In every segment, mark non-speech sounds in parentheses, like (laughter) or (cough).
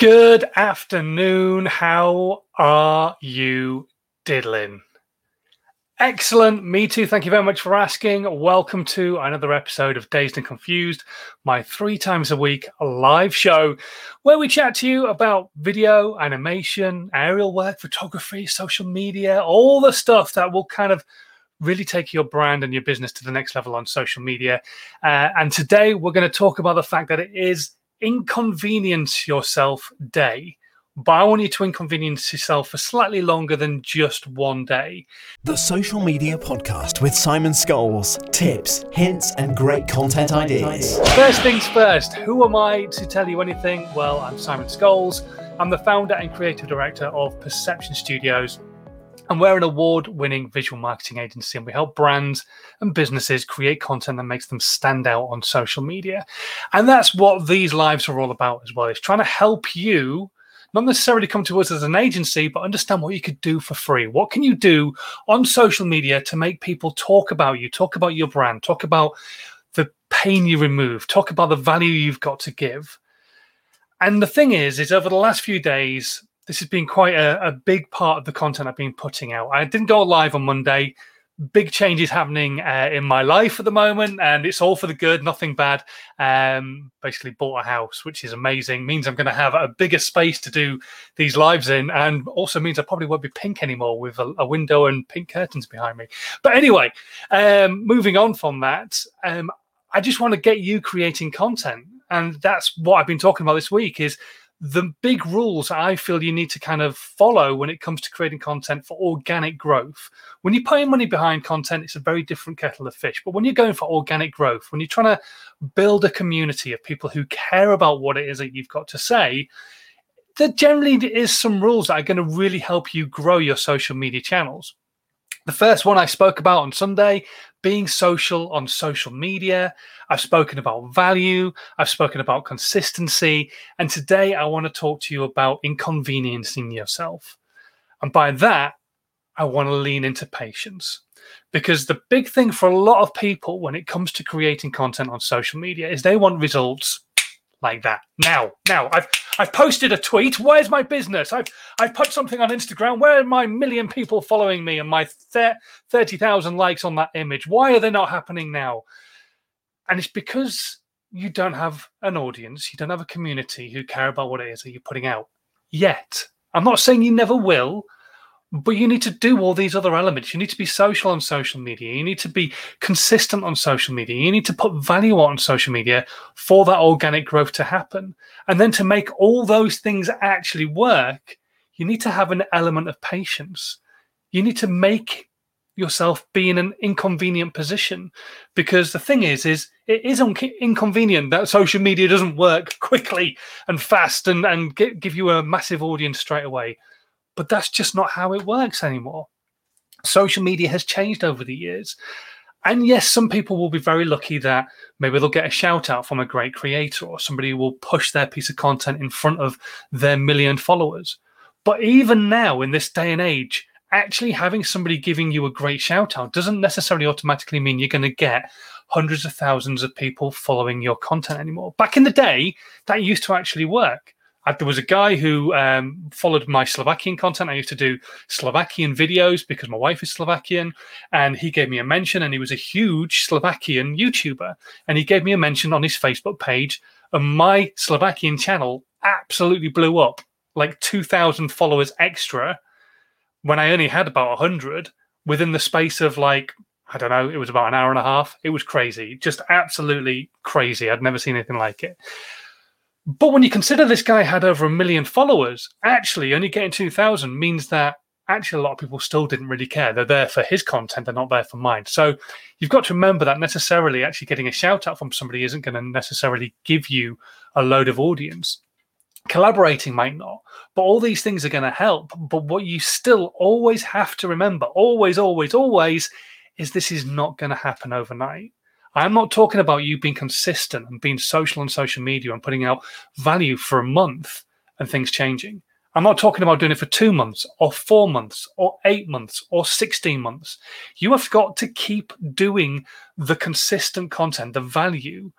Good afternoon. How are you diddling? Excellent. Me too. Thank you very much for asking. Welcome to another episode of Dazed and Confused, my three times a week live show where we chat to you about video, animation, aerial work, photography, social media, all the stuff that will kind of really take your brand and your business to the next level on social media. Uh, and today we're going to talk about the fact that it is inconvenience yourself day. But I want you to inconvenience yourself for slightly longer than just one day. The Social Media Podcast with Simon Scholes. Tips, hints, and great content ideas. First things first, who am I to tell you anything? Well, I'm Simon Scholes. I'm the founder and creative director of Perception Studios, and we're an award winning visual marketing agency, and we help brands and businesses create content that makes them stand out on social media. And that's what these lives are all about as well. It's trying to help you not necessarily come to us as an agency, but understand what you could do for free. What can you do on social media to make people talk about you, talk about your brand, talk about the pain you remove, talk about the value you've got to give. And the thing is, is over the last few days, this has been quite a, a, big part of the content I've been putting out. I didn't go live on Monday. Big changes happening uh, in my life at the moment, and it's all for the good, nothing bad. Um, basically, bought a house, which is amazing. Means I'm going to have a bigger space to do these lives in, and also means I probably won't be pink anymore with a, a window and pink curtains behind me. But anyway, um, moving on from that, um, I just want to get you creating content, and that's what I've been talking about this week. Is the big rules I feel you need to kind of follow when it comes to creating content for organic growth. When you're putting money behind content, it's a very different kettle of fish. But when you're going for organic growth, when you're trying to build a community of people who care about what it is that you've got to say, there generally is some rules that are going to really help you grow your social media channels. The first one I spoke about on Sunday being social on social media. I've spoken about value. I've spoken about consistency. And today I want to talk to you about inconveniencing yourself. And by that, I want to lean into patience. Because the big thing for a lot of people when it comes to creating content on social media is they want results like that. Now, now I've I've posted a tweet. Where's my business? I've I've put something on Instagram. Where are my million people following me and my thirty thousand likes on that image? Why are they not happening now? And it's because you don't have an audience, you don't have a community who care about what it is that you're putting out yet. I'm not saying you never will. But you need to do all these other elements. You need to be social on social media. You need to be consistent on social media. You need to put value on social media for that organic growth to happen. And then to make all those things actually work, you need to have an element of patience. You need to make yourself be in an inconvenient position because the thing is is it is un- inconvenient that social media doesn't work quickly and fast and and give you a massive audience straight away but that's just not how it works anymore. Social media has changed over the years. And yes, some people will be very lucky that maybe they'll get a shout out from a great creator or somebody will push their piece of content in front of their million followers. But even now, in this day and age, actually having somebody giving you a great shout out doesn't necessarily automatically mean you're going to get hundreds of thousands of people following your content anymore. Back in the day, that used to actually work. I, there was a guy who um, followed my Slovakian content. I used to do Slovakian videos because my wife is Slovakian, and he gave me a mention. And he was a huge Slovakian YouTuber, and he gave me a mention on his Facebook page. And my Slovakian channel absolutely blew up, like two thousand followers extra, when I only had about hundred within the space of like I don't know. It was about an hour and a half. It was crazy, just absolutely crazy. I'd never seen anything like it. But when you consider this guy had over a million followers, actually only getting 2,000 means that actually a lot of people still didn't really care. They're there for his content, they're not there for mine. So you've got to remember that necessarily actually getting a shout out from somebody isn't going to necessarily give you a load of audience. Collaborating might not, but all these things are going to help. But what you still always have to remember, always, always, always, is this is not going to happen overnight. I'm not talking about you being consistent and being social on social media and putting out value for a month and things changing. I'm not talking about doing it for two months or four months or eight months or 16 months. You have got to keep doing the consistent content, the value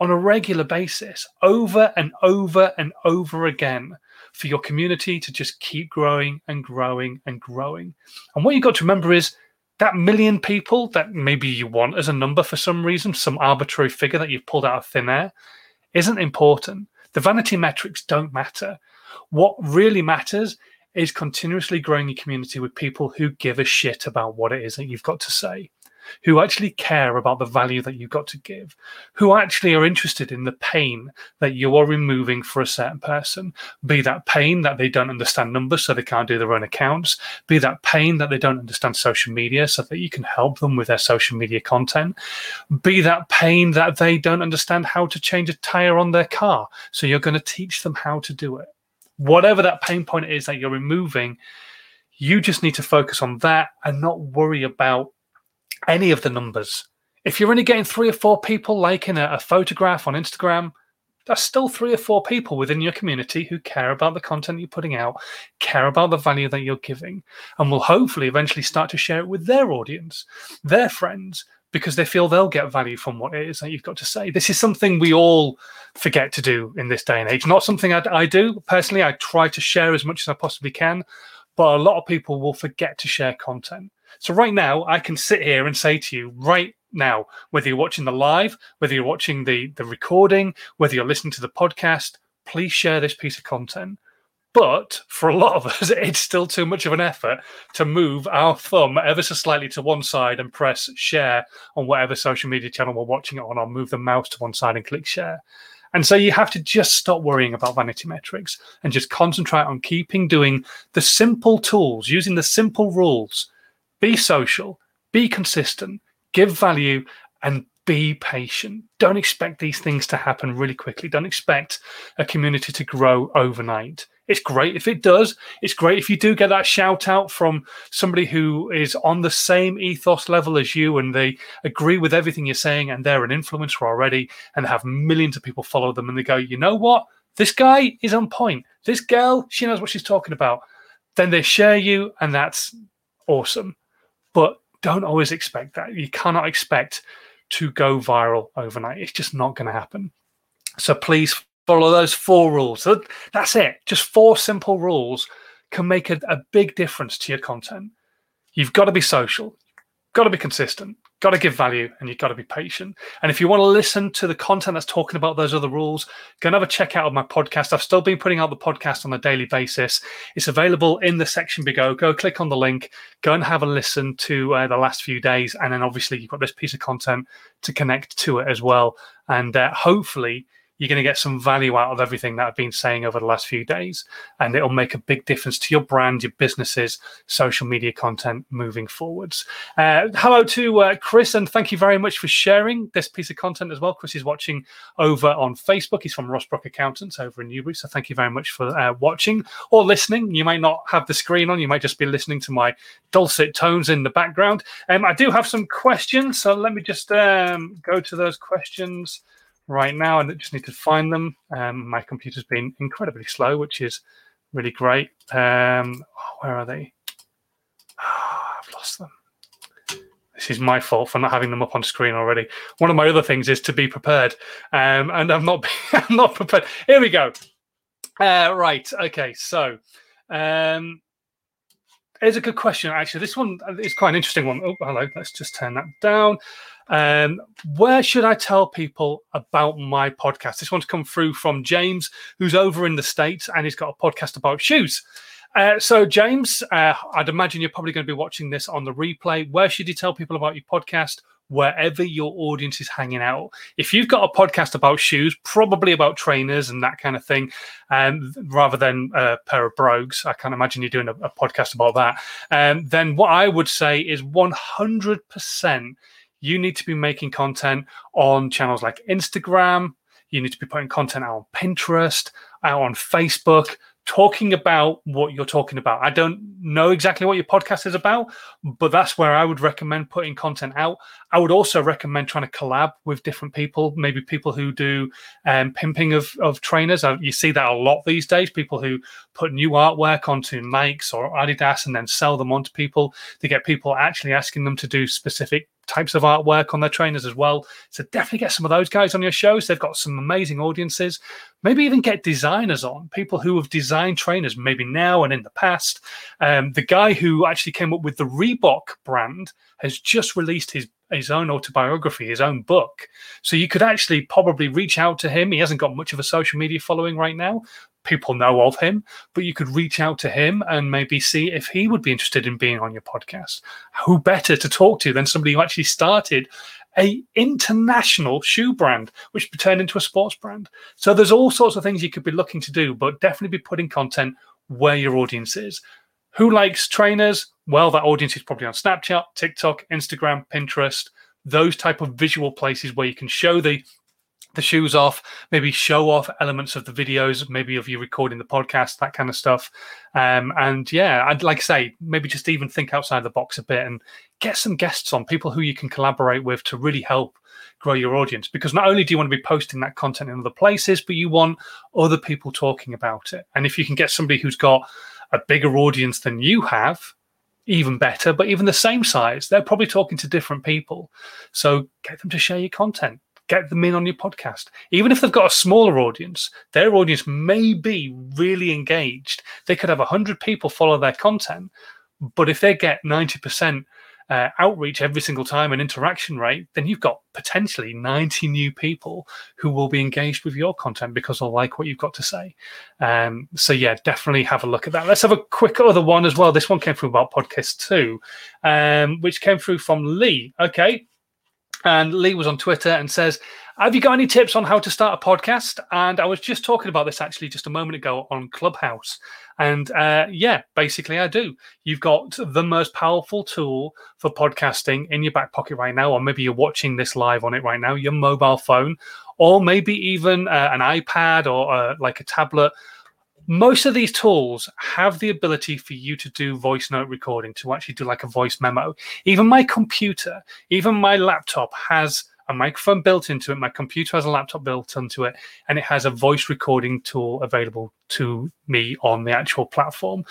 on a regular basis, over and over and over again, for your community to just keep growing and growing and growing. And what you've got to remember is that million people that maybe you want as a number for some reason, some arbitrary figure that you've pulled out of thin air, isn't important. The vanity metrics don't matter. What really matters is continuously growing your community with people who give a shit about what it is that you've got to say who actually care about the value that you've got to give, who actually are interested in the pain that you are removing for a certain person. Be that pain that they don't understand numbers, so they can't do their own accounts, be that pain that they don't understand social media, so that you can help them with their social media content, be that pain that they don't understand how to change a tire on their car, so you're going to teach them how to do it. Whatever that pain point is that you're removing, you just need to focus on that and not worry about any of the numbers. If you're only getting three or four people liking a, a photograph on Instagram, that's still three or four people within your community who care about the content you're putting out, care about the value that you're giving, and will hopefully eventually start to share it with their audience, their friends, because they feel they'll get value from what it is that you've got to say. This is something we all forget to do in this day and age. Not something I, I do personally. I try to share as much as I possibly can, but a lot of people will forget to share content. So right now, I can sit here and say to you right now, whether you're watching the live, whether you're watching the the recording, whether you're listening to the podcast, please share this piece of content. But for a lot of (laughs) us, it's still too much of an effort to move our thumb ever so slightly to one side and press share on whatever social media channel we're watching it on, or move the mouse to one side and click share. And so you have to just stop worrying about vanity metrics and just concentrate on keeping doing the simple tools, using the simple rules be social, be consistent, give value, and be patient. Don't expect these things to happen really quickly. Don't expect a community to grow overnight. It's great if it does. It's great if you do get that shout out from somebody who is on the same ethos level as you and they agree with everything you're saying and they're an influencer already and have millions of people follow them and they go, you know what? This guy is on point. This girl, she knows what she's talking about. Then they share you and that's awesome but don't always expect that. You cannot expect to go viral overnight. It's just not going to happen. So please follow those four rules. That's it. Just four simple rules can make a, a big difference to your content. You've got to be social, got to be consistent, got to give value and you've got to be patient. And if you want to listen to the content that's talking about those other rules, go and have a check out of my podcast. I've still been putting out the podcast on a daily basis. It's available in the section below. Go click on the link, go and have a listen to uh, the last few days. And then obviously you've got this piece of content to connect to it as well. And uh, hopefully, you're going to get some value out of everything that I've been saying over the last few days. And it'll make a big difference to your brand, your businesses, social media content moving forwards. Uh, hello to uh, Chris, and thank you very much for sharing this piece of content as well. Chris is watching over on Facebook. He's from Rossbrook Accountants over in Newbury. So thank you very much for uh, watching or listening. You might not have the screen on, you might just be listening to my dulcet tones in the background. Um, I do have some questions. So let me just um, go to those questions right now, and I just need to find them. Um, my computer's been incredibly slow, which is really great. Um, oh, where are they? Oh, I've lost them. This is my fault for not having them up on screen already. One of my other things is to be prepared, um, and I'm not. (laughs) I'm not prepared. Here we go. Uh, right. Okay. So. Um, it's a good question, actually. This one is quite an interesting one. Oh, hello. Let's just turn that down. Um, where should I tell people about my podcast? This one's come through from James, who's over in the States and he's got a podcast about shoes. Uh, so, James, uh, I'd imagine you're probably going to be watching this on the replay. Where should you tell people about your podcast? Wherever your audience is hanging out. If you've got a podcast about shoes, probably about trainers and that kind of thing, um, rather than a pair of brogues, I can't imagine you're doing a, a podcast about that. Um, then what I would say is 100% you need to be making content on channels like Instagram. You need to be putting content out on Pinterest, out on Facebook, talking about what you're talking about. I don't know exactly what your podcast is about, but that's where I would recommend putting content out. I would also recommend trying to collab with different people, maybe people who do um, pimping of, of trainers. You see that a lot these days. People who put new artwork onto Nikes or Adidas and then sell them on to people. They get people actually asking them to do specific types of artwork on their trainers as well. So definitely get some of those guys on your shows. They've got some amazing audiences. Maybe even get designers on, people who have designed trainers maybe now and in the past. Um, the guy who actually came up with the Reebok brand has just released his his own autobiography, his own book. So you could actually probably reach out to him. He hasn't got much of a social media following right now, people know of him, but you could reach out to him and maybe see if he would be interested in being on your podcast. Who better to talk to than somebody who actually started a international shoe brand, which turned into a sports brand. So there's all sorts of things you could be looking to do, but definitely be putting content where your audience is. Who likes trainers? Well, that audience is probably on Snapchat, TikTok, Instagram, Pinterest, those type of visual places where you can show the the shoes off, maybe show off elements of the videos, maybe of you recording the podcast, that kind of stuff. Um, and yeah, I'd like to say, maybe just even think outside the box a bit and get some guests on, people who you can collaborate with to really help grow your audience. Because not only do you want to be posting that content in other places, but you want other people talking about it. And if you can get somebody who's got a bigger audience than you have, even better, but even the same size, they're probably talking to different people. So get them to share your content get them in on your podcast. Even if they've got a smaller audience, their audience may be really engaged. They could have 100 people follow their content, but if they get 90% uh, outreach every single time and interaction rate, then you've got potentially 90 new people who will be engaged with your content because they'll like what you've got to say. Um, so, yeah, definitely have a look at that. Let's have a quick other one as well. This one came through about podcast two, um, which came through from Lee. Okay. And Lee was on Twitter and says, Have you got any tips on how to start a podcast? And I was just talking about this actually just a moment ago on Clubhouse. And uh, yeah, basically, I do. You've got the most powerful tool for podcasting in your back pocket right now, or maybe you're watching this live on it right now, your mobile phone, or maybe even uh, an iPad or uh, like a tablet most of these tools have the ability for you to do voice note recording, to actually do like a voice memo. Even my computer, even my laptop has a microphone built into it. My computer has a laptop built into it, and it has a voice recording tool available to me on the actual platform.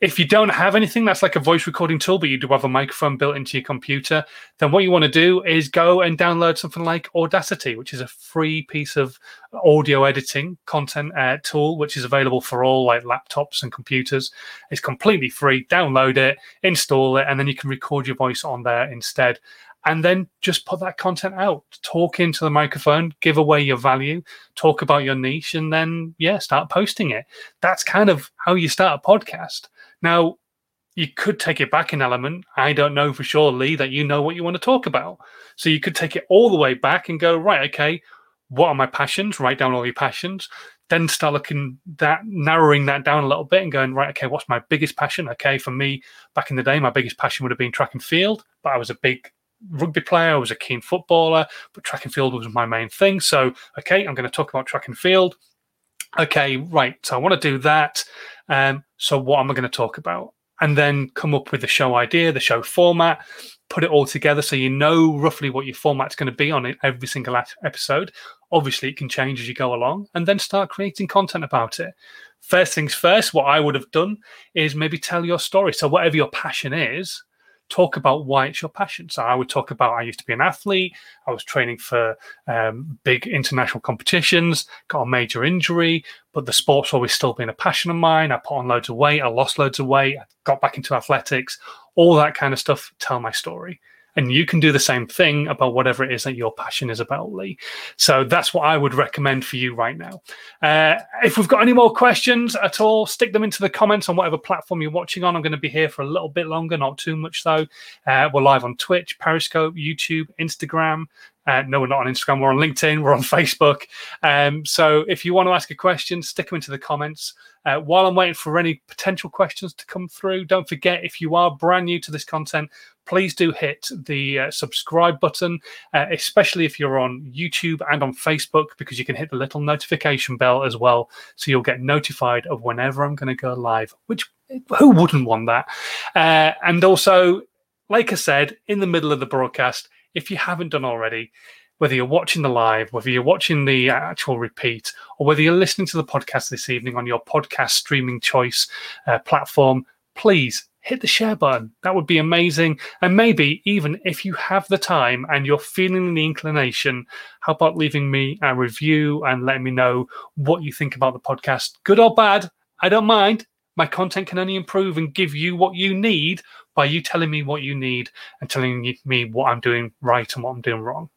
If you don't have anything that's like a voice recording tool, but you do have a microphone built into your computer, then what you want to do is go and download something like Audacity, which is a free piece of audio editing content uh, tool, which is available for all like laptops and computers. It's completely free. Download it, install it, and then you can record your voice on there instead and then just put that content out. Talk into the microphone give away your value talk about your niche and then yeah start posting it. That's kind of how you start a podcast. Now you could take it back an element. I don't know for sure lee that you know what you want to talk about. So you could take it all the way back and go right okay what are my passions? Write down all your passions. Then start looking that narrowing that down a little bit and going right okay what's my biggest passion? Okay for me back in the day my biggest passion would have been track and field but i was a big rugby player, I was a keen footballer, but track and field was my main thing. So, okay, I'm going to talk about track and field. Okay, right. So I want to do that. Um, so what am I going to talk about? And then come up with the show idea, the show format, put it all together so you know roughly what your format's going to be on every single episode. Obviously, it can change as you go along, and then start creating content about it. First things first, what I would have done is maybe tell your story. So, whatever your passion is, talk about why it's your passion. So I would talk about I used to be an athlete. I was training for um, big international competitions, got a major injury, but the sport's always still been a passion of mine. I put on loads of weight. I lost loads of weight. I got back into athletics, all that kind of stuff. Tell my story. And you can do the same thing about whatever it is that your passion is about, Lee. So that's what I would recommend for you right now. Uh, if we've got any more questions at all, stick them into the comments on whatever platform you're watching on. I'm going to be here for a little bit longer, not too much though. Uh, we're live on Twitch, Periscope, YouTube, Instagram, uh, no, we're not on Instagram. We're on LinkedIn. We're on Facebook. Um, so if you want to ask a question, stick them into the comments. Uh, while I'm waiting for any potential questions to come through, don't forget if you are brand new to this content, please do hit the uh, subscribe button, uh, especially if you're on YouTube and on Facebook, because you can hit the little notification bell as well. So you'll get notified of whenever I'm going to go live, which who wouldn't want that? Uh, and also, like I said, in the middle of the broadcast, if you haven't done already, whether you're watching the live, whether you're watching the actual repeat, or whether you're listening to the podcast this evening on your podcast streaming choice uh, platform, please hit the share button. That would be amazing. And maybe even if you have the time and you're feeling the inclination, how about leaving me a review and letting me know what you think about the podcast? Good or bad, I don't mind. My content can only improve and give you what you need by you telling me what you need and telling me what I'm doing right and what I'm doing wrong.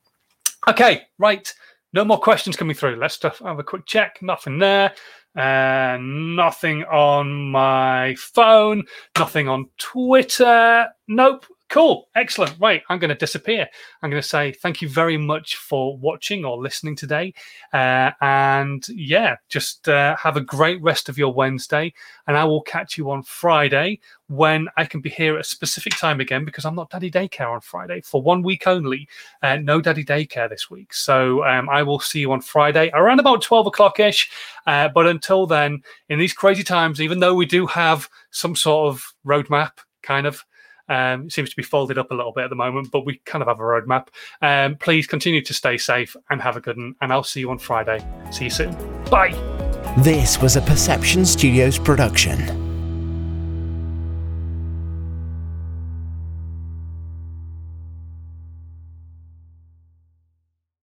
Okay, right. No more questions coming through. Let's have a quick check. Nothing there. Uh, nothing on my phone. Nothing on Twitter. Nope. Cool. Excellent. Right. I'm going to disappear. I'm going to say thank you very much for watching or listening today. Uh, and yeah, just uh, have a great rest of your Wednesday. And I will catch you on Friday when I can be here at a specific time again because I'm not daddy daycare on Friday for one week only. Uh, no daddy daycare this week. So um, I will see you on Friday around about 12 o'clock ish. Uh, but until then, in these crazy times, even though we do have some sort of roadmap, kind of, um, it seems to be folded up a little bit at the moment, but we kind of have a roadmap. Um, please continue to stay safe and have a good one. And I'll see you on Friday. See you soon. Bye. This was a Perception Studios production.